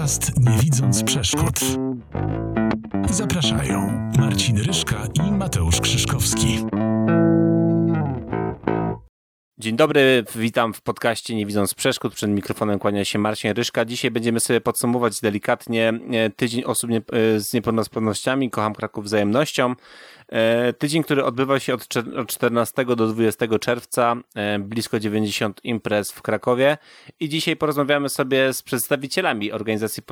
Podcast Nie widząc przeszkód. Zapraszają Marcin Ryszka i Mateusz Krzyszkowski. Dzień dobry, witam w podcaście Nie widząc przeszkód. Przed mikrofonem kłania się Marcin Ryszka. Dzisiaj będziemy sobie podsumować delikatnie e, tydzień osób e, z niepełnosprawnościami. Kocham Kraków wzajemnością. E, tydzień, który odbywał się od 14 do 20 czerwca, blisko 90 imprez w Krakowie. I dzisiaj porozmawiamy sobie z przedstawicielami organizacji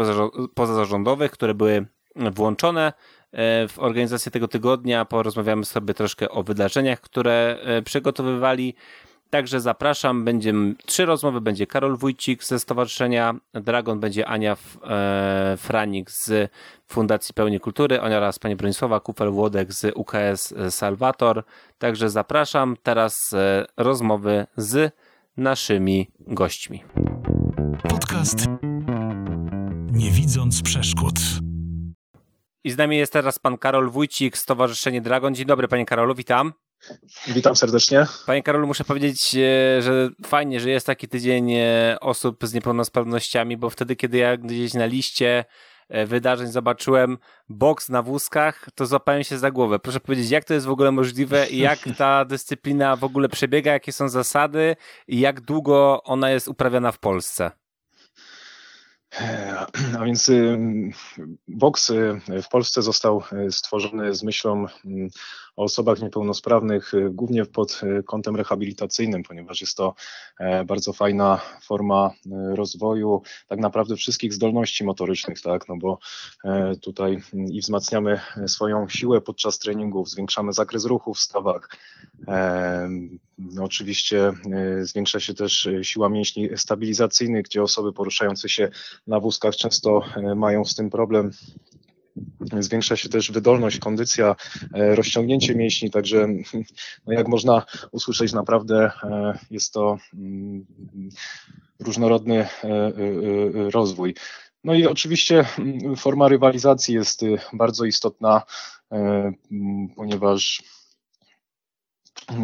pozarządowych, które były włączone w organizację tego tygodnia. Porozmawiamy sobie troszkę o wydarzeniach, które przygotowywali. Także zapraszam, będzie trzy rozmowy, będzie Karol Wójcik ze Stowarzyszenia Dragon, będzie Ania e, Franik z Fundacji Pełni Kultury oraz pani Bronisława Kupel-Włodek z UKS Salvator. Także zapraszam teraz e, rozmowy z naszymi gośćmi. Podcast Nie widząc przeszkód. I z nami jest teraz pan Karol Wójcik, Stowarzyszenie Dragon. Dzień dobry panie Karolu, witam. Witam serdecznie. Panie Karolu, muszę powiedzieć, e, że fajnie, że jest taki tydzień e, osób z niepełnosprawnościami, bo wtedy, kiedy ja gdzieś na liście e, wydarzeń zobaczyłem boks na wózkach, to złapałem się za głowę. Proszę powiedzieć, jak to jest w ogóle możliwe i jak ta dyscyplina w ogóle przebiega, jakie są zasady i jak długo ona jest uprawiana w Polsce? A więc boks w Polsce został stworzony z myślą o osobach niepełnosprawnych, y, głównie pod y, kątem rehabilitacyjnym, ponieważ jest to e, bardzo fajna forma y, rozwoju tak naprawdę wszystkich zdolności motorycznych, tak, no bo e, tutaj i wzmacniamy swoją siłę podczas treningów, zwiększamy zakres ruchu w stawach. E, no oczywiście zwiększa się też siła mięśni stabilizacyjnych, gdzie osoby poruszające się na wózkach często mają z tym problem Zwiększa się też wydolność, kondycja, e, rozciągnięcie mięśni, także no jak można usłyszeć, naprawdę e, jest to mm, różnorodny e, rozwój. No i oczywiście mm, forma rywalizacji jest bardzo istotna, ponieważ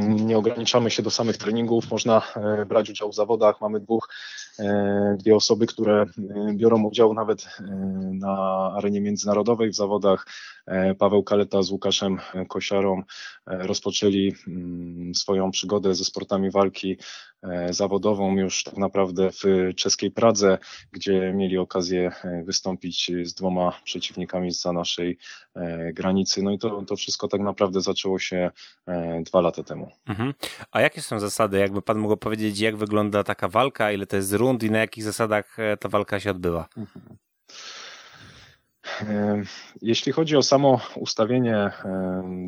nie ograniczamy się do samych treningów, można brać udział w zawodach. Mamy dwóch E, dwie osoby, które e, biorą udział nawet e, na arenie międzynarodowej w zawodach. Paweł Kaleta z Łukaszem Kosiarą rozpoczęli mm, swoją przygodę ze sportami walki zawodową już tak naprawdę w czeskiej Pradze, gdzie mieli okazję wystąpić z dwoma przeciwnikami za naszej granicy. No i to, to wszystko tak naprawdę zaczęło się dwa lata temu. Mhm. A jakie są zasady? Jakby pan mógł powiedzieć, jak wygląda taka walka, ile to jest rund i na jakich zasadach e, ta walka się odbywa? Jeśli chodzi o samo ustawienie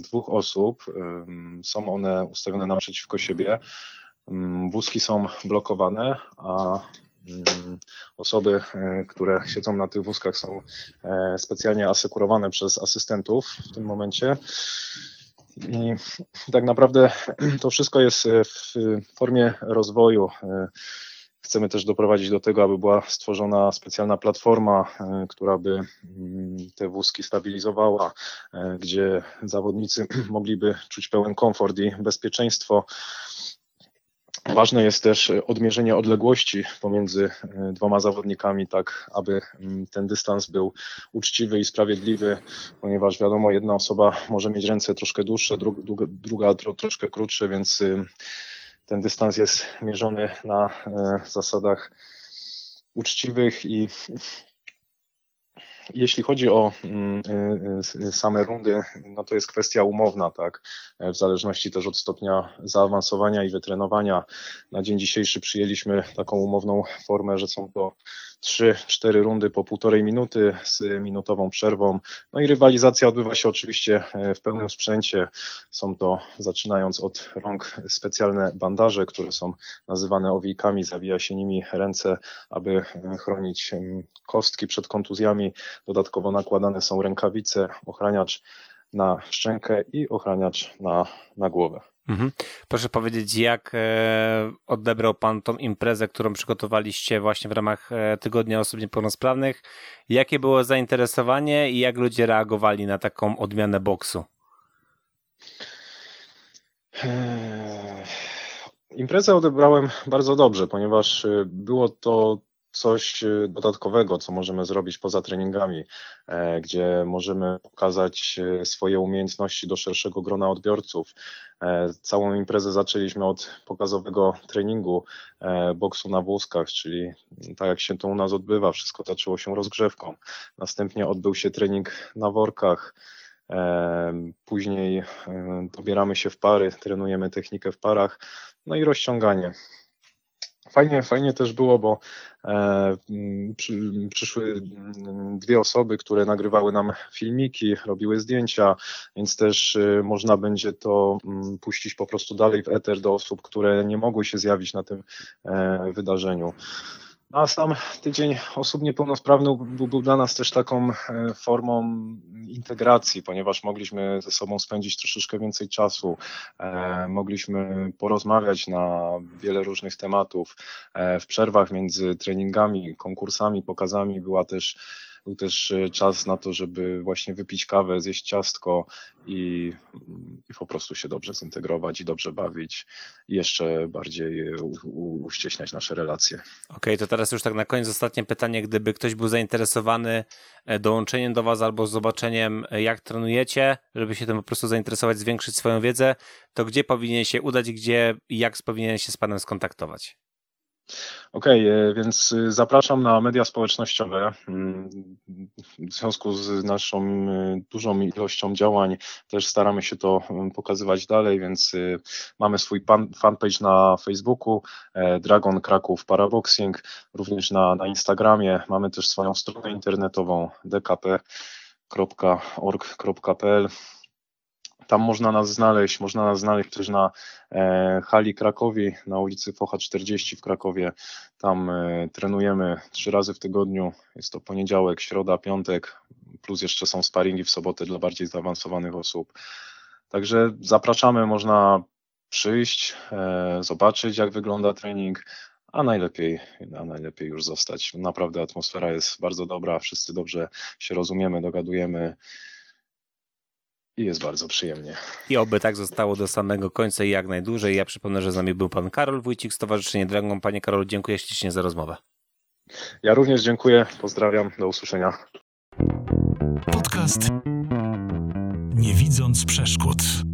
dwóch osób, są one ustawione naprzeciwko siebie. Wózki są blokowane, a osoby, e, które siedzą na tych wózkach są e, specjalnie asekurowane przez asystentów w tym momencie. I tak naprawdę to wszystko jest w formie rozwoju. Chcemy też doprowadzić do tego, aby była stworzona specjalna platforma, e, która by mm, te wózki stabilizowała, e, gdzie zawodnicy mogliby czuć pełen komfort i bezpieczeństwo. Ważne jest też odmierzenie odległości pomiędzy e, dwoma zawodnikami, tak aby mm, ten dystans był uczciwy i sprawiedliwy, ponieważ wiadomo, jedna osoba może mieć ręce troszkę dłuższe, druga, troszkę krótsze, więc ten dystans jest mierzony na zasadach uczciwych i jeśli chodzi o mm, e, e, same rundy, no to jest kwestia umowna, tak? W zależności też od stopnia zaawansowania i wytrenowania. Na dzień dzisiejszy przyjęliśmy taką umowną formę, że są to trzy, cztery rundy po półtorej minuty z minutową przerwą. No i rywalizacja odbywa się oczywiście e, w pełnym sprzęcie. Są to zaczynając od rąk specjalne bandaże, które są nazywane owijkami, zawija się nimi ręce, aby e, chronić kostki przed kontuzjami. Dodatkowo nakładane są rękawice, ochraniacz na szczękę i ochraniacz na, na głowę. Mhm. Proszę powiedzieć, jak e, odebrał Pan tą imprezę, którą przygotowaliście właśnie w ramach e, Tygodnia Osób Niepełnosprawnych? Jakie było zainteresowanie i jak ludzie reagowali na taką odmianę boksu? Eee, imprezę odebrałem bardzo dobrze, ponieważ e, było to coś dodatkowego, co możemy zrobić poza treningami, gdzie możemy pokazać swoje umiejętności do szerszego grona odbiorców. Całą imprezę zaczęliśmy od pokazowego treningu boksu na wózkach, czyli tak jak się to u nas odbywa, wszystko zaczęło się rozgrzewką. Następnie odbył się trening na workach, Później dobieramy się w pary, trenujemy technikę w parach, no i rozciąganie. Fajnie, fajnie też było, bo e, przy, przyszły dwie osoby, które nagrywały nam filmiki, robiły zdjęcia, więc też e, można będzie to puścić po prostu dalej w eter do osób, które nie mogły się zjawić na tym e, wydarzeniu. A sam tydzień osób niepełnosprawnych był, był, dla nas też taką e, formą integracji, ponieważ mogliśmy ze sobą spędzić troszeczkę więcej czasu, e, mogliśmy porozmawiać na wiele różnych tematów. E, w przerwach między treningami, konkursami, pokazami była też był też e, czas na to, żeby właśnie wypić kawę, zjeść ciastko i, i po prostu się dobrze zintegrować i dobrze bawić i jeszcze bardziej u, u, uścieśniać nasze relacje. Okej, okay, to teraz już tak na koniec ostatnie pytanie. Gdyby ktoś był zainteresowany e, dołączeniem do Was albo zobaczeniem, e, jak trenujecie, żeby się tym po prostu zainteresować, zwiększyć swoją wiedzę, to gdzie powinien się udać, gdzie i jak powinien się z Panem skontaktować? Okej, okay, e, więc y, zapraszam na media społecznościowe. Mm, w związku z naszą y, dużą ilością działań też staramy się to mm, pokazywać dalej, więc y, mamy swój fanpage na Facebooku, e, Dragon Kraków Paraboxing, również na, na Instagramie. Mamy też swoją stronę internetową dkp.org.pl. Tam można nas znaleźć, można nas znaleźć też na e, hali Krakowi, na ulicy Focha 40 w Krakowie. Tam e, trenujemy trzy razy w tygodniu. Jest to poniedziałek, środa, piątek, plus jeszcze są sparingi w sobotę dla bardziej zaawansowanych osób. Także zapraszamy, można przyjść, e, zobaczyć jak wygląda trening, a najlepiej, a najlepiej już zostać. Naprawdę atmosfera jest bardzo dobra, wszyscy dobrze się rozumiemy, dogadujemy i jest bardzo przyjemnie. I oby tak zostało do samego końca i jak najdłużej. Ja przypomnę, że z nami był pan Karol Wójcik, Stowarzyszenie Dragon. Panie Karol, dziękuję ślicznie za rozmowę. Ja również dziękuję, pozdrawiam, do usłyszenia. Podcast Nie widząc przeszkód.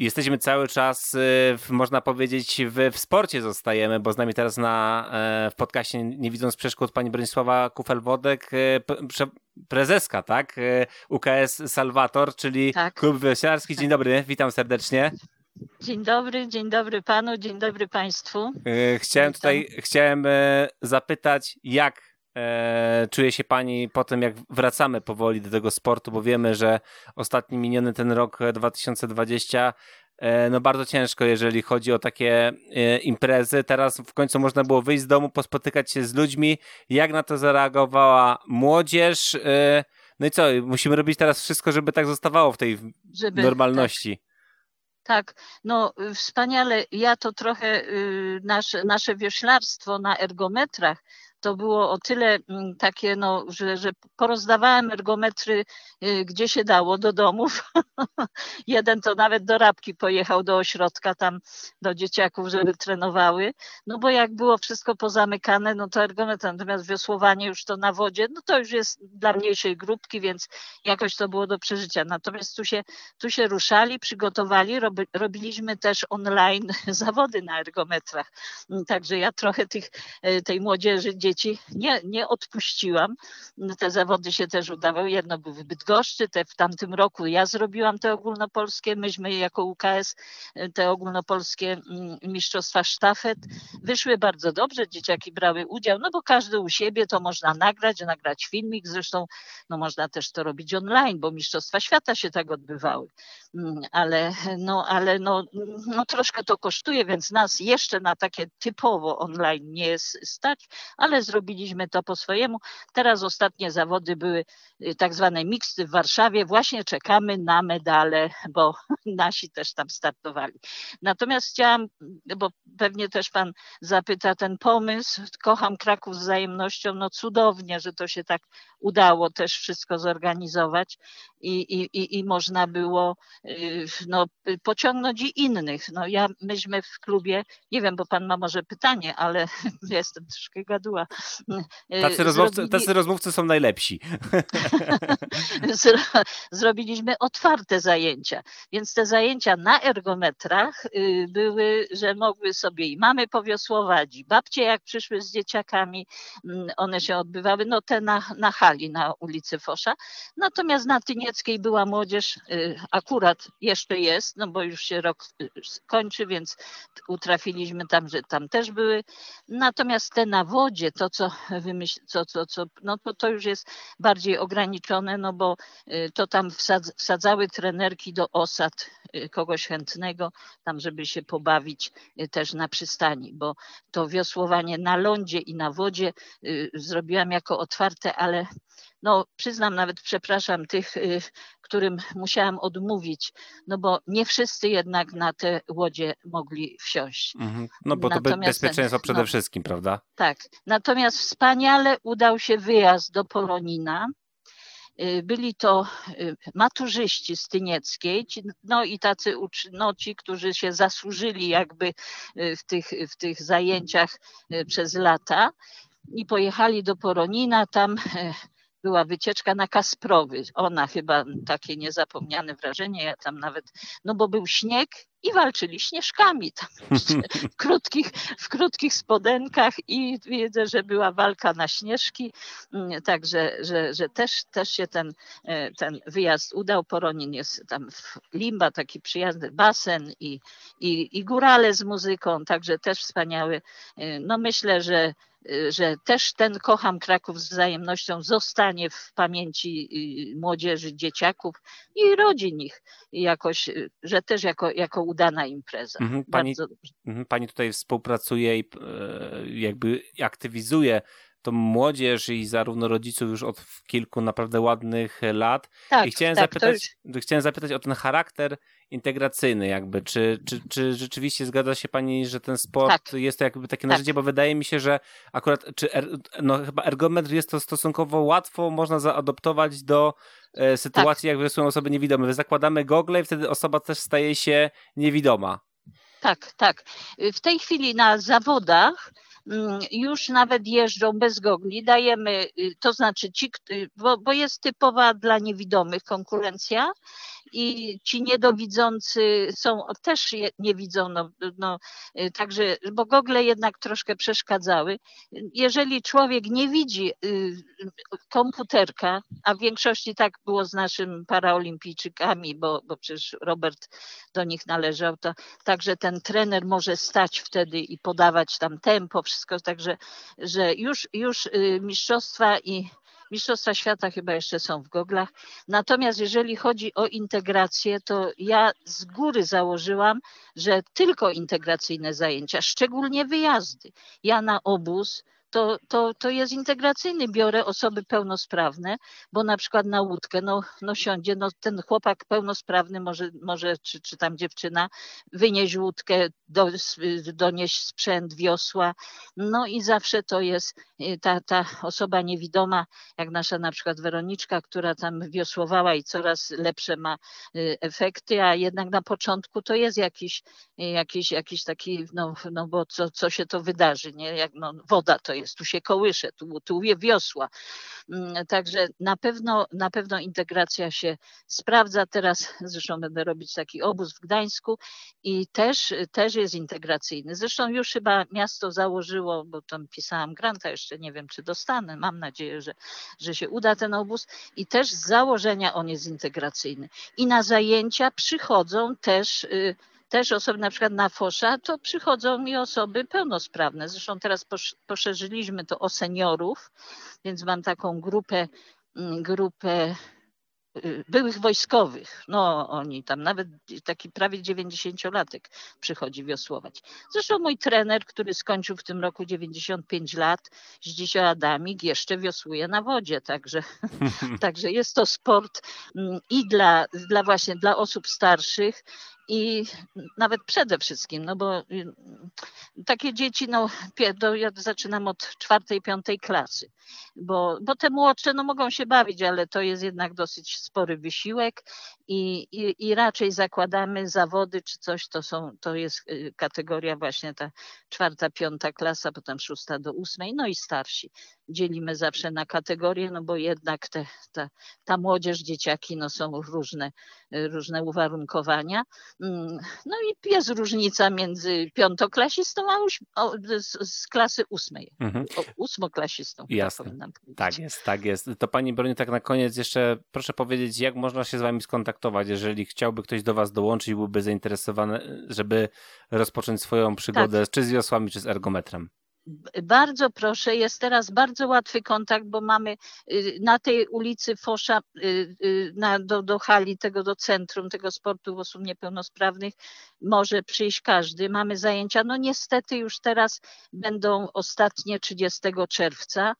Jesteśmy cały czas, y, można powiedzieć, w, w sporcie zostajemy, bo z nami teraz na, e, w podcaście Nie widząc przeszkód pani Bronisława Kufel-Wodek, e, pre, prezeska, tak? E, UKS Salvator, czyli tak. klub wioślarski. Dzień dobry, witam serdecznie. Dzień dobry, dzień dobry panu, dzień dobry państwu. Chciałem tutaj, chciałem zapytać, jak e, czuje się Pani po tym, jak wracamy powoli do tego sportu, bo wiemy, że ostatni miniony ten rok 2020 e, no bardzo ciężko, jeżeli chodzi o takie e, imprezy. Teraz w końcu można było wyjść z domu, pospotykać się z ludźmi. Jak na to zareagowała młodzież? E, no i co, musimy robić teraz wszystko, żeby tak zostawało w tej żeby, normalności. Tak. Tak, no wspaniale. Ja to trochę y, nasze, nasze wioślarstwo na ergometrach to było o tyle mm, takie, no, że, że porozdawałem ergometry y, gdzie się dało do domów. Jeden to nawet do Rabki pojechał do ośrodka tam do dzieciaków, żeby trenowały. No bo jak było wszystko pozamykane, no to ergometr, natomiast wiosłowanie już to na wodzie, no to już jest dla mniejszej grupki, więc jakoś to było do przeżycia. Natomiast tu się, tu się ruszali, przygotowali, robi, robiliśmy też online zawody na ergometrach. Także ja trochę tych, y, tej młodzieży, nie, nie odpuściłam. Te zawody się też udawały. Jedno było w Bydgoszczy, te w tamtym roku ja zrobiłam te ogólnopolskie, myśmy jako UKS te ogólnopolskie mm, mistrzostwa sztafet. Wyszły bardzo dobrze, dzieciaki brały udział, no bo każdy u siebie to można nagrać, nagrać filmik, zresztą no można też to robić online, bo mistrzostwa świata się tak odbywały. Mm, ale no, ale no, no troszkę to kosztuje, więc nas jeszcze na takie typowo online nie jest stać, ale zrobiliśmy to po swojemu. Teraz ostatnie zawody były y, tak zwane miksty w Warszawie. Właśnie czekamy na medale, bo nasi też tam startowali. Natomiast chciałam, bo pewnie też pan zapyta ten pomysł. Kocham Kraków z wzajemnością. No cudownie, że to się tak udało też wszystko zorganizować i, i, i, i można było no, pociągnąć i innych. No ja, myśmy w klubie, nie wiem, bo pan ma może pytanie, ale jestem troszkę gaduła. Tacy rozmówcy, Zrobili... tacy rozmówcy są najlepsi. Zrobiliśmy otwarte zajęcia, więc te zajęcia na ergometrach y, były, że mogły sobie i mamy powiosłować, i babcie jak przyszły z dzieciakami, mm, one się odbywały, no te na, na hali na ulicy Fosza. Natomiast na Tynieckiej była młodzież, y, akurat jeszcze jest, no bo już się rok y, kończy, więc utrafiliśmy tam, że tam też były. Natomiast te na wodzie, to co wymyśl, co, co, co, no to, to już jest bardziej ograniczone, no bo to tam wsadzały trenerki do osad kogoś chętnego, tam żeby się pobawić też na przystani, bo to wiosłowanie na lądzie i na wodzie y, zrobiłam jako otwarte, ale no przyznam nawet, przepraszam tych, y, którym musiałam odmówić, no bo nie wszyscy jednak na te łodzie mogli wsiąść. Mhm. No bo to bezpieczeństwo przede no, wszystkim, prawda? Tak. Natomiast wspaniale udał się wyjazd do Polonina. Y, byli to maturzyści z Tynieckiej, no i tacy no, ci, którzy się zasłużyli jakby w tych, w tych zajęciach przez lata i pojechali do Poronina. Tam e, była wycieczka na Kasprowy. Ona chyba takie niezapomniane wrażenie, ja tam nawet, no bo był śnieg i walczyli śnieżkami tam w krótkich, w krótkich spodenkach i widzę, że była walka na śnieżki, mm, także że, że też, też się ten, e, ten wyjazd udał. Poronin jest tam w Limba, taki przyjazny basen i, i, i górale z muzyką, także też wspaniały. E, no myślę, że że też ten Kocham Kraków z wzajemnością zostanie w pamięci y, młodzieży, dzieciaków i rodzin ich jakoś, y, że też jako, jako udana impreza. Mhm, pani, mhm, pani tutaj współpracuje i e, jakby aktywizuje tą młodzież i zarówno rodziców już od kilku naprawdę ładnych lat. Tak, I chciałem, tak, zapytać, już... chciałem zapytać o ten charakter integracyjny jakby. Czy, czy, czy rzeczywiście zgadza się pani, że ten sport tak. jest to jakby takie narzędzie, tak. bo wydaje mi się, że akurat czy er, no chyba ergometr jest to stosunkowo łatwo można zaadoptować do e, sytuacji, tak. jak są osoby niewidome. Zakładamy gogle i wtedy osoba też staje się niewidoma. Tak, tak. W tej chwili na zawodach Mm, już nawet jeżdżą bez gogli. Dajemy, y, to znaczy ci, bo, bo jest typowa dla niewidomych konkurencja i ci niedowidzący są, też nie widzą, no, no, także, bo gogle jednak troszkę przeszkadzały. Jeżeli człowiek nie widzi y, komputerka, a w większości tak było z naszymi paraolimpijczykami, bo, bo przecież Robert do nich należał, to także ten trener może stać wtedy i podawać tam tempo, wszystko, także że już, już y, mistrzostwa i Mistrzostwa Świata chyba jeszcze są w goglach. Natomiast jeżeli chodzi o integrację, to ja z góry założyłam, że tylko integracyjne zajęcia, szczególnie wyjazdy. Ja na obóz to, to, to jest integracyjny. Biorę osoby pełnosprawne, bo na przykład na łódkę, no, no siądzie, no ten chłopak pełnosprawny może, może czy, czy tam dziewczyna wynieść łódkę, do, donieść sprzęt, wiosła, no i zawsze to jest y, ta, ta osoba niewidoma, jak nasza na przykład Weroniczka, która tam wiosłowała i coraz lepsze ma y, efekty, a jednak na początku to jest jakiś, jakiś, jakiś taki, no, no bo co, co się to wydarzy, nie? Jak, no, woda to jest, tu się kołysze, tu, tu wiosła. Mm, także na pewno, na pewno integracja się sprawdza. Teraz zresztą będę robić taki obóz w Gdańsku i też, też jest integracyjny. Zresztą już chyba miasto założyło, bo tam pisałam granta, jeszcze nie wiem, czy dostanę. Mam nadzieję, że, że się uda ten obóz i też z założenia on jest integracyjny. I na zajęcia przychodzą też y, też osoby na przykład na fosza, to przychodzą mi osoby pełnosprawne. Zresztą teraz poszerzyliśmy to o seniorów, więc mam taką grupę, mm, grupę y, byłych wojskowych. No oni tam nawet taki prawie 90-latek przychodzi wiosłować. Zresztą mój trener, który skończył w tym roku 95 lat, Zdzisio Adamik, jeszcze wiosłuje na wodzie, także, także jest to sport mm, i dla, dla właśnie dla osób starszych i nawet przede wszystkim, no bo y, takie dzieci, no ja zaczynam od czwartej, piątej klasy, bo, bo te młodsze no mogą się bawić, ale to jest jednak dosyć spory wysiłek i, i, i raczej zakładamy zawody czy coś, to są, to jest y, kategoria właśnie ta czwarta, piąta klasa, potem szósta do ósmej, no i starsi. Dzielimy zawsze na kategorie, no bo jednak te, ta, ta młodzież, dzieciaki, no są różne, różne uwarunkowania. Mm, no i jest różnica między piątoklasistą a uś, o, z, z, klasy ósmej. Mhm. ósmoklasistą. Jasne. Tak jest, tak jest. To pani Broni, tak na koniec jeszcze proszę powiedzieć, jak można się z wami skontaktować, jeżeli chciałby ktoś do was dołączyć, byłby zainteresowany, żeby rozpocząć swoją przygodę, tak. czy z wiosłami, czy z ergometrem. Bardzo proszę, jest teraz bardzo łatwy kontakt, bo mamy y, na tej ulicy Fosza y, y, na, do, do hali tego, do centrum tego sportu osób niepełnosprawnych może przyjść każdy. Mamy zajęcia, no niestety już teraz będą ostatnie 30 czerwca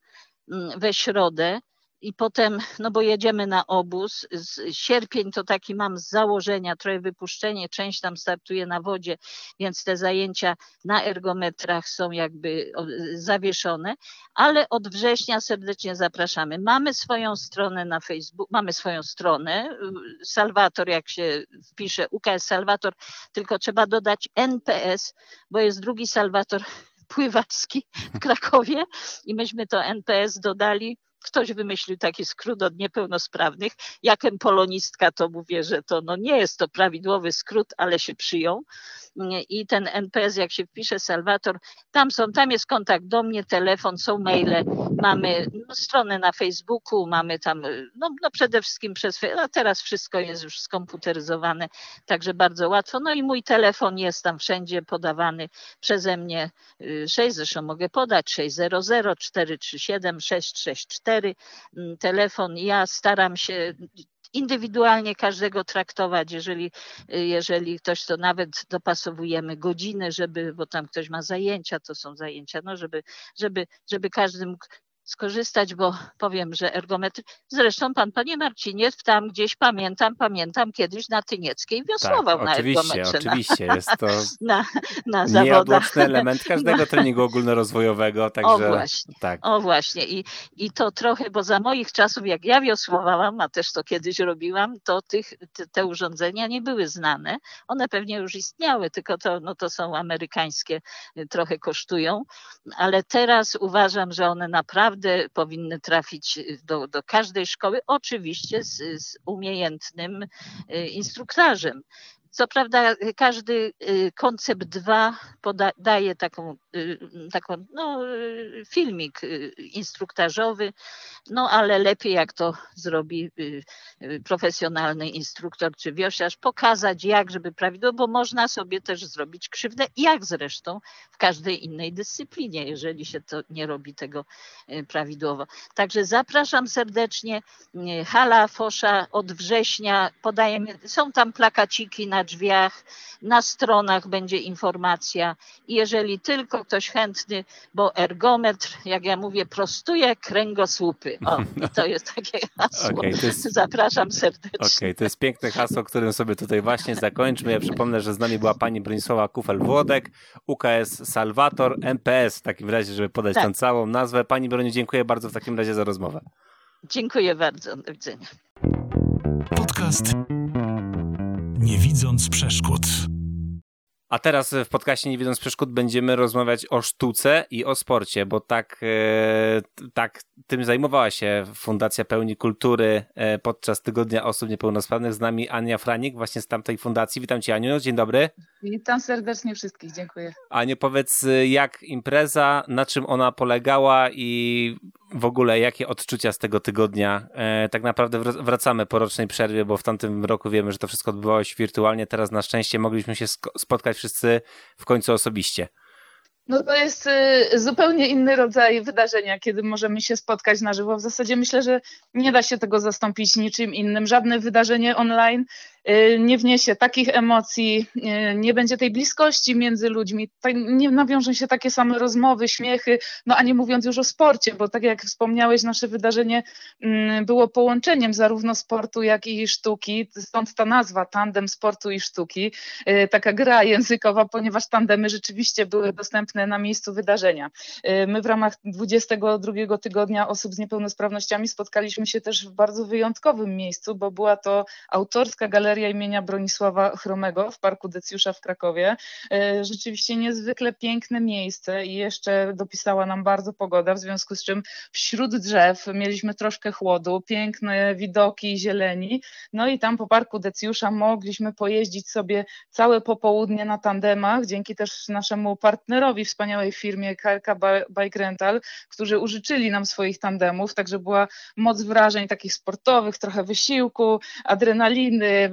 mm, we środę i potem, no bo jedziemy na obóz. Sierpień to taki mam z założenia, trochę wypuszczenie, część tam startuje na wodzie, więc te zajęcia na ergometrach są jakby zawieszone, ale od września serdecznie zapraszamy. Mamy swoją stronę na Facebook, mamy swoją stronę, Salwator, jak się wpisze, UKS Salwator, tylko trzeba dodać NPS, bo jest drugi Salwator pływacki w Krakowie i myśmy to NPS dodali ktoś wymyślił taki skrót od niepełnosprawnych. Jakem polonistka to mówię, że to no nie jest to prawidłowy skrót, ale się przyjął. I ten NPS, jak się wpisze Salwator, tam są, tam jest kontakt do mnie, telefon, są maile, mamy no, stronę na Facebooku, mamy tam, no, no przede wszystkim przez, a teraz wszystko jest już skomputeryzowane, także bardzo łatwo. No i mój telefon jest tam wszędzie podawany przeze mnie 6, y, zresztą mogę podać 600 437 664 mm, telefon. Ja staram się indywidualnie każdego traktować, jeżeli, jeżeli ktoś to nawet dopasowujemy godziny, żeby, bo tam ktoś ma zajęcia, to są zajęcia, no żeby, żeby, żeby każdy mógł skorzystać, bo powiem, że ergometry. Zresztą pan, panie Marcinie, tam gdzieś pamiętam, pamiętam kiedyś na Tynieckiej wiosłował tak, na oczywiście, ergometrze. Oczywiście, na, jest to na, na zawodach. element każdego treningu ogólnorozwojowego. Także, o właśnie, tak. o właśnie. I, I to trochę, bo za moich czasów, jak ja wiosłowałam, a też to kiedyś robiłam, to tych, te, te urządzenia nie były znane. One pewnie już istniały, tylko to, no to są amerykańskie, trochę kosztują, ale teraz uważam, że one naprawdę naprawdę powinny trafić do, do każdej szkoły, oczywiście z, z umiejętnym y, instruktarzem. Co prawda każdy y, koncept 2 daje taką, y, taką no, filmik instruktażowy, no ale lepiej jak to zrobi profesjonalny instruktor czy wioślarz, pokazać jak, żeby prawidłowo, bo można sobie też zrobić krzywdę, jak zresztą w każdej innej dyscyplinie, jeżeli się to nie robi tego prawidłowo. Także zapraszam serdecznie. Hala Fosza od września podajemy, są tam plakaciki na drzwiach, na stronach będzie informacja. Jeżeli tylko ktoś chętny, bo ergometr, jak ja mówię, prostuje kręgosłupy. O, i to jest takie hasło. Okay, jest... Zapraszam serdecznie. Okej, okay, to jest piękne hasło, którym sobie tutaj właśnie zakończmy. Ja przypomnę, że z nami była pani Bronisława Kufel-Włodek, UKS Salwator, MPS w takim razie, żeby podać tak. tę całą nazwę. Pani Broni, dziękuję bardzo w takim razie za rozmowę. Dziękuję bardzo. Do widzenia. Podcast Nie widząc przeszkód. A teraz w podcaście Nie widząc przeszkód będziemy rozmawiać o sztuce i o sporcie, bo tak, e, tak tym zajmowała się Fundacja Pełni Kultury e, podczas Tygodnia Osób Niepełnosprawnych. Z nami Ania Franik, właśnie z tamtej fundacji. Witam Cię Aniu, dzień dobry. Witam serdecznie wszystkich, dziękuję. Aniu, powiedz jak impreza, na czym ona polegała i w ogóle jakie odczucia z tego tygodnia? E, tak naprawdę wracamy po rocznej przerwie, bo w tamtym roku wiemy, że to wszystko odbywało się wirtualnie. Teraz na szczęście mogliśmy się spotkać wszyscy w końcu osobiście. No to jest y, zupełnie inny rodzaj wydarzenia, kiedy możemy się spotkać na żywo. W zasadzie myślę, że nie da się tego zastąpić niczym innym. Żadne wydarzenie online nie wniesie takich emocji, y, nie będzie tej bliskości między ludźmi, tak, nie nawiążą się takie same rozmowy, śmiechy, no a nie mówiąc już o sporcie, bo tak jak wspomniałeś, nasze wydarzenie mm, było połączeniem zarówno sportu, jak i sztuki, stąd ta nazwa tandem sportu i sztuki, y, taka gra językowa, ponieważ tandemy rzeczywiście były dostępne na miejscu wydarzenia. My w ramach 22 tygodnia osób z niepełnosprawnościami spotkaliśmy się też w bardzo wyjątkowym miejscu, bo była to autorska galeria galeria imienia Bronisława Chromego w Parku Decjusza w Krakowie. E, rzeczywiście niezwykle piękne miejsce i jeszcze dopisała nam bardzo pogoda, w związku z czym wśród drzew mieliśmy troszkę chłodu, piękne widoki zieleni, no i tam po Parku Decjusza mogliśmy pojeździć sobie całe popołudnie na tandemach, dzięki też naszemu partnerowi, wspaniałej firmie KLK Bike Rental, którzy użyczyli nam swoich tandemów, także była moc wrażeń takich sportowych, trochę wysiłku, adrenaliny,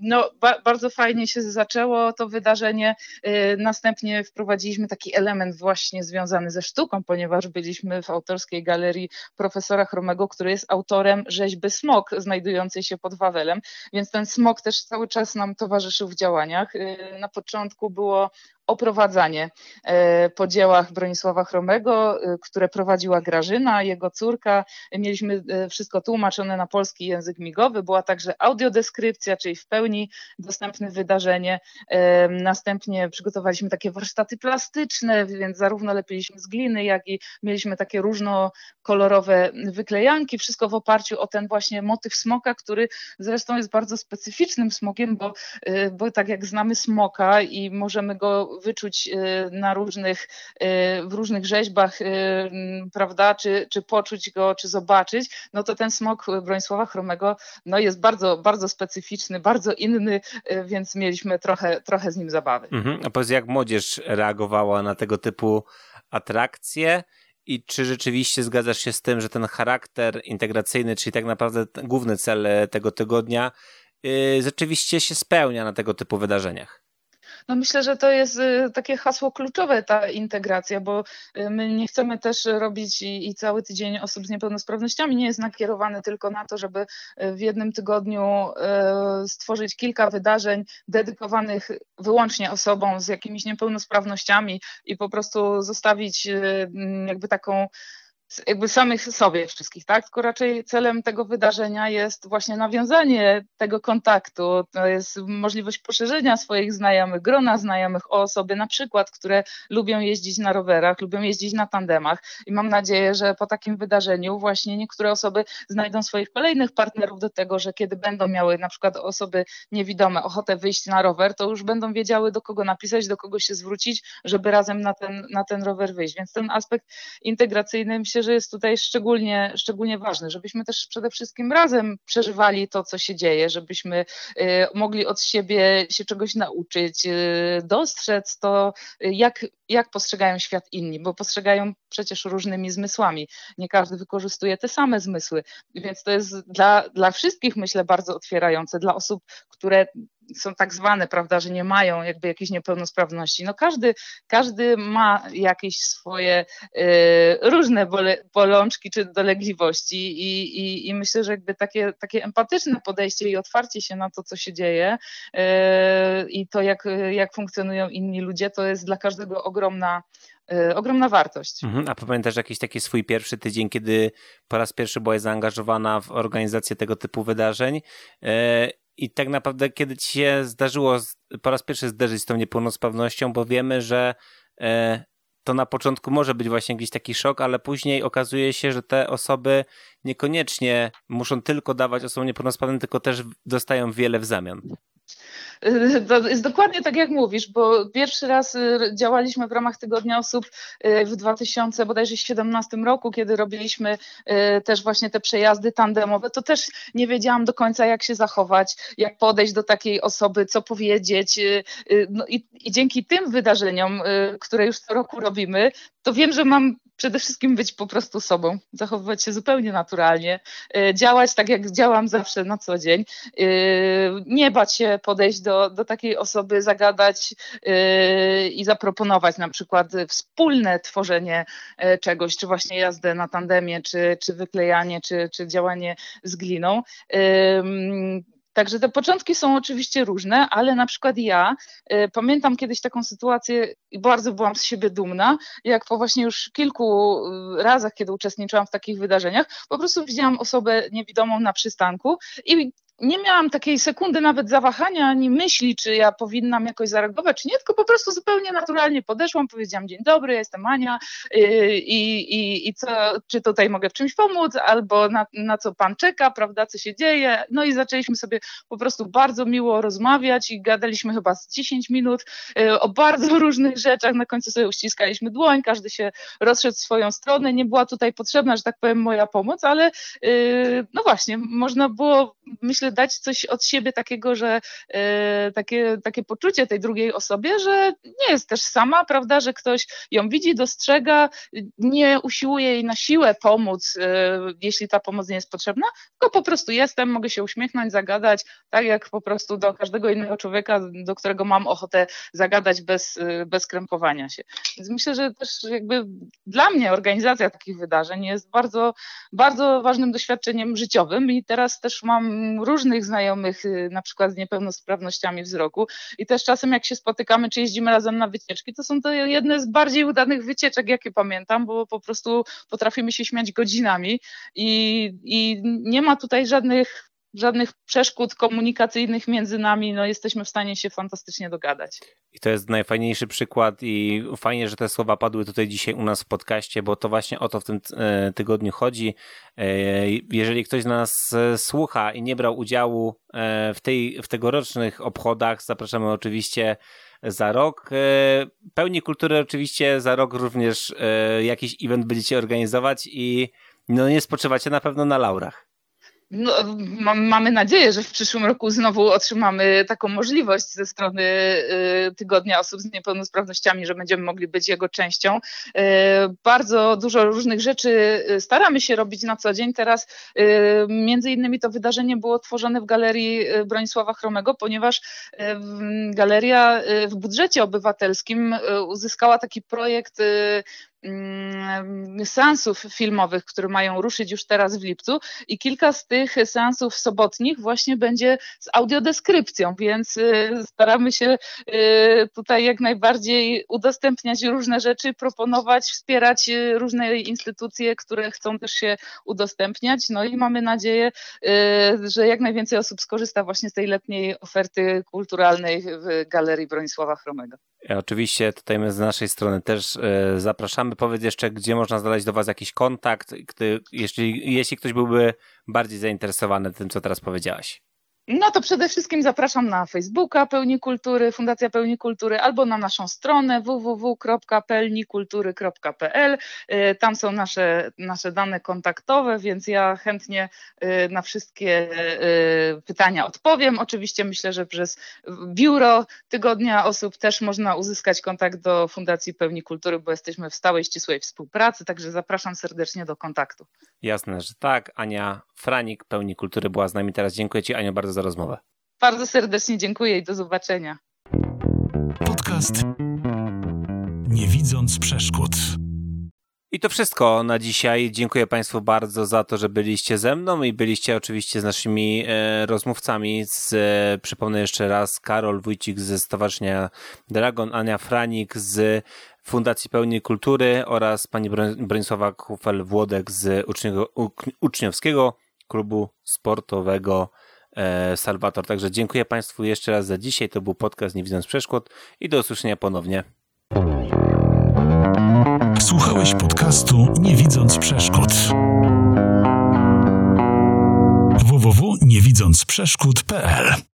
no, ba bardzo fajnie się zaczęło to wydarzenie. Y, następnie wprowadziliśmy taki element właśnie związany ze sztuką, ponieważ byliśmy w autorskiej galerii profesora Chromego, który jest autorem rzeźby Smok znajdującej się pod Wawelem, więc ten smok też cały czas nam towarzyszył w działaniach. Y, na początku było oprowadzanie e, po dziełach Bronisława Chromego, e, które prowadziła Grażyna, jego córka. Mieliśmy e, wszystko tłumaczone na polski język migowy. Była także audiodeskrypcja, czyli w pełni dostępne wydarzenie. Następnie przygotowaliśmy takie warsztaty plastyczne, więc zarówno lepiliśmy z gliny, jak i mieliśmy takie różnokolorowe wyklejanki. Wszystko w oparciu o ten właśnie motyw smoka, który zresztą jest bardzo specyficznym smokiem, bo, bo tak jak znamy smoka i możemy go wyczuć y, na różnych, y, w różnych rzeźbach, y, prawda, czy, czy poczuć go, czy zobaczyć, no to ten smok Bronisława Chromego no jest bardzo, bardzo specyficzny, bardzo inny, więc mieliśmy trochę, trochę z nim zabawy. Mhm. A powiedz, jak młodzież reagowała na tego typu atrakcje? I czy rzeczywiście zgadzasz się z tym, że ten charakter integracyjny, czyli tak naprawdę główny cel tego tygodnia, yy, rzeczywiście się spełnia na tego typu wydarzeniach? No myślę, że to jest y, takie hasło kluczowe, ta integracja, bo y, my nie chcemy też robić i, i cały tydzień osób z niepełnosprawnościami nie jest nakierowany tylko na to, żeby y, w jednym tygodniu stworzyć kilka wydarzeń dedykowanych wyłącznie osobom z jakimiś niepełnosprawnościami i po prostu zostawić jakby taką jakby samych sobie wszystkich, tak? Tylko raczej celem tego wydarzenia jest właśnie nawiązanie tego kontaktu, to jest możliwość poszerzenia swoich znajomych, grona znajomych o osoby na przykład, które lubią jeździć na rowerach, lubią jeździć na tandemach i mam nadzieję, że po takim wydarzeniu właśnie niektóre osoby znajdą swoich kolejnych partnerów do tego, że kiedy będą miały na przykład osoby niewidome ochotę wyjść na rower, to już będą wiedziały do kogo napisać, do kogo się zwrócić, żeby razem na ten, na ten rower wyjść. Więc ten aspekt integracyjny że jest tutaj szczególnie, szczególnie ważny, żebyśmy też przede wszystkim razem przeżywali to, co się dzieje, żebyśmy y, mogli od siebie się czegoś nauczyć, y, dostrzec to, y, jak, jak postrzegają świat inni, bo postrzegają przecież różnymi zmysłami. Nie każdy wykorzystuje te same zmysły, więc to jest dla, dla wszystkich, myślę, bardzo otwierające, dla osób, które są tak zwane, prawda, że nie mają jakby jakiejś niepełnosprawności. No każdy, każdy ma jakieś swoje y, różne bole, bolączki czy dolegliwości i, i, i myślę, że jakby takie, takie empatyczne podejście i otwarcie się na to, co się dzieje y, i to, jak, jak funkcjonują inni ludzie, to jest dla każdego ogromna y, ogromna wartość. Mhm. A pamiętasz jakiś taki swój pierwszy tydzień, kiedy po raz pierwszy byłaś zaangażowana w organizację tego typu wydarzeń y, i tak naprawdę, kiedy ci się zdarzyło po raz pierwszy zderzyć z tą niepełnosprawnością, bo wiemy, że e, to na początku może być właśnie jakiś taki szok, ale później okazuje się, że te osoby niekoniecznie muszą tylko dawać osobom niepełnosprawnym, tylko też dostają wiele w zamian. To jest dokładnie tak, jak mówisz, bo pierwszy raz y, działaliśmy w ramach Tygodnia Osób y, w 2017 roku, kiedy robiliśmy y, też właśnie te przejazdy tandemowe, to też nie wiedziałam do końca, jak się zachować, jak podejść do takiej osoby, co powiedzieć. No i, i dzięki tym wydarzeniom, które już co roku robimy, to wiem, że mam przede wszystkim być po prostu sobą, zachowywać się zupełnie naturalnie, e, działać tak, jak działam zawsze na co dzień, e, nie bać się podejść do, do takiej osoby, zagadać e, i zaproponować na przykład wspólne tworzenie czegoś, czy właśnie jazdę na tandemie, czy, czy wyklejanie, czy, czy działanie z gliną Także te początki są oczywiście różne, ale na przykład ja y, pamiętam kiedyś taką sytuację i bardzo byłam z siebie dumna, jak po właśnie już kilku y, razach, kiedy uczestniczyłam w takich wydarzeniach, po prostu widziałam osobę niewidomą na przystanku i nie miałam takiej sekundy nawet zawahania ani myśli, czy ja powinnam jakoś zareagować, czy nie, tylko po prostu zupełnie naturalnie podeszłam, powiedziałam dzień dobry, jestem Ania yy, i, i, i co, czy tutaj mogę w czymś pomóc, albo na, na co pan czeka, prawda, co się dzieje. No i zaczęliśmy sobie po prostu bardzo miło rozmawiać i gadaliśmy chyba z 10 minut yy, o bardzo różnych rzeczach. Na końcu sobie uściskaliśmy dłoń, każdy się rozszedł w swoją stronę. Nie była tutaj potrzebna, że tak powiem, moja pomoc, ale yy, no właśnie, można było, myślę, dać coś od siebie takiego, że e, takie, takie poczucie tej drugiej osobie, że nie jest też sama, prawda, że ktoś ją widzi, dostrzega, nie usiłuje jej na siłę pomóc, e, jeśli ta pomoc nie jest potrzebna, tylko po prostu jestem, mogę się uśmiechnąć, zagadać, tak jak po prostu do każdego innego człowieka, do którego mam ochotę zagadać bez, e, bez krępowania się. Więc myślę, że też jakby dla mnie organizacja takich wydarzeń jest bardzo, bardzo ważnym doświadczeniem życiowym i teraz też mam różnych znajomych, y, na przykład z niepełnosprawnościami wzroku. I też czasem jak się spotykamy, czy jeździmy razem na wycieczki, to są to jedne z bardziej udanych wycieczek, jakie pamiętam, bo po prostu potrafimy się śmiać godzinami. I, i nie ma tutaj żadnych żadnych przeszkód komunikacyjnych między nami, no jesteśmy w stanie się fantastycznie dogadać. I to jest najfajniejszy przykład i fajnie, że te słowa padły tutaj dzisiaj u nas w podcaście, bo to właśnie o to w tym e, tygodniu chodzi. E, jeżeli ktoś nas e, słucha i nie brał udziału w, tej, w tegorocznych obchodach, zapraszamy oczywiście za rok. Pełni kultury oczywiście za rok również jakiś event będziecie organizować i no nie spoczywacie na pewno na laurach. No, mamy nadzieję, że w przyszłym roku znowu otrzymamy taką możliwość ze strony y, Tygodnia Osób z Niepełnosprawnościami, że będziemy mogli być jego częścią. Y, bardzo dużo różnych rzeczy y, staramy się robić na co dzień. Teraz między innymi to wydarzenie było tworzone w Galerii Bronisława Chromego, ponieważ galeria w budżecie obywatelskim uzyskała taki projekt seansów filmowych, które mają ruszyć już teraz w lipcu i kilka z tych seansów sobotnich właśnie będzie z audiodeskrypcją, więc y, staramy się y, tutaj jak najbardziej udostępniać różne rzeczy, proponować, wspierać y, różne instytucje, które chcą też się udostępniać, no i mamy nadzieję, że jak najwięcej osób skorzysta właśnie z tej letniej oferty kulturalnej w Galerii Bronisława Chromego. Oczywiście tutaj my z naszej strony też e, zapraszamy. Powiedz jeszcze, gdzie można znaleźć do Was jakiś kontakt, gdy, jeśli, jeśli ktoś byłby bardziej zainteresowany tym, co teraz powiedziałaś. No to przede wszystkim zapraszam na Facebooka Pełni Kultury, Fundacja Pełni Kultury, albo na naszą stronę www.pełnikultury.pl. Y, tam są nasze, nasze dane kontaktowe, więc ja chętnie y, na wszystkie y, pytania odpowiem. Oczywiście myślę, że przez biuro Tygodnia Osób też można uzyskać kontakt do Fundacji Pełni Kultury, bo jesteśmy w stałej, ścisłej współpracy, także zapraszam serdecznie do kontaktu. Jasne, że tak. Ania Franik, Pełni Kultury była z nami teraz. Dziękuję Ci Aniu bardzo za rozmowę. Bardzo serdecznie dziękuję i do zobaczenia. Podcast Nie widząc przeszkód. I to wszystko na dzisiaj. Dziękuję Państwu bardzo za to, że byliście ze mną i byliście oczywiście z naszymi e, rozmówcami. Z, e, przypomnę jeszcze raz, Karol Wójcik ze Stowarzyszenia Dragon, Ania Franik z Fundacji Pełni Kultury oraz pani Bronisława Kufel-Włodek z Uczniowskiego Klubu Sportowego Salwator. Także dziękuję Państwu jeszcze raz za dzisiaj. To był podcast Nie Widząc Przeszkód i do usłyszenia ponownie. Słuchałeś podcastu Nie Widząc Przeszkód. www.niewidzącprzeszkód.pl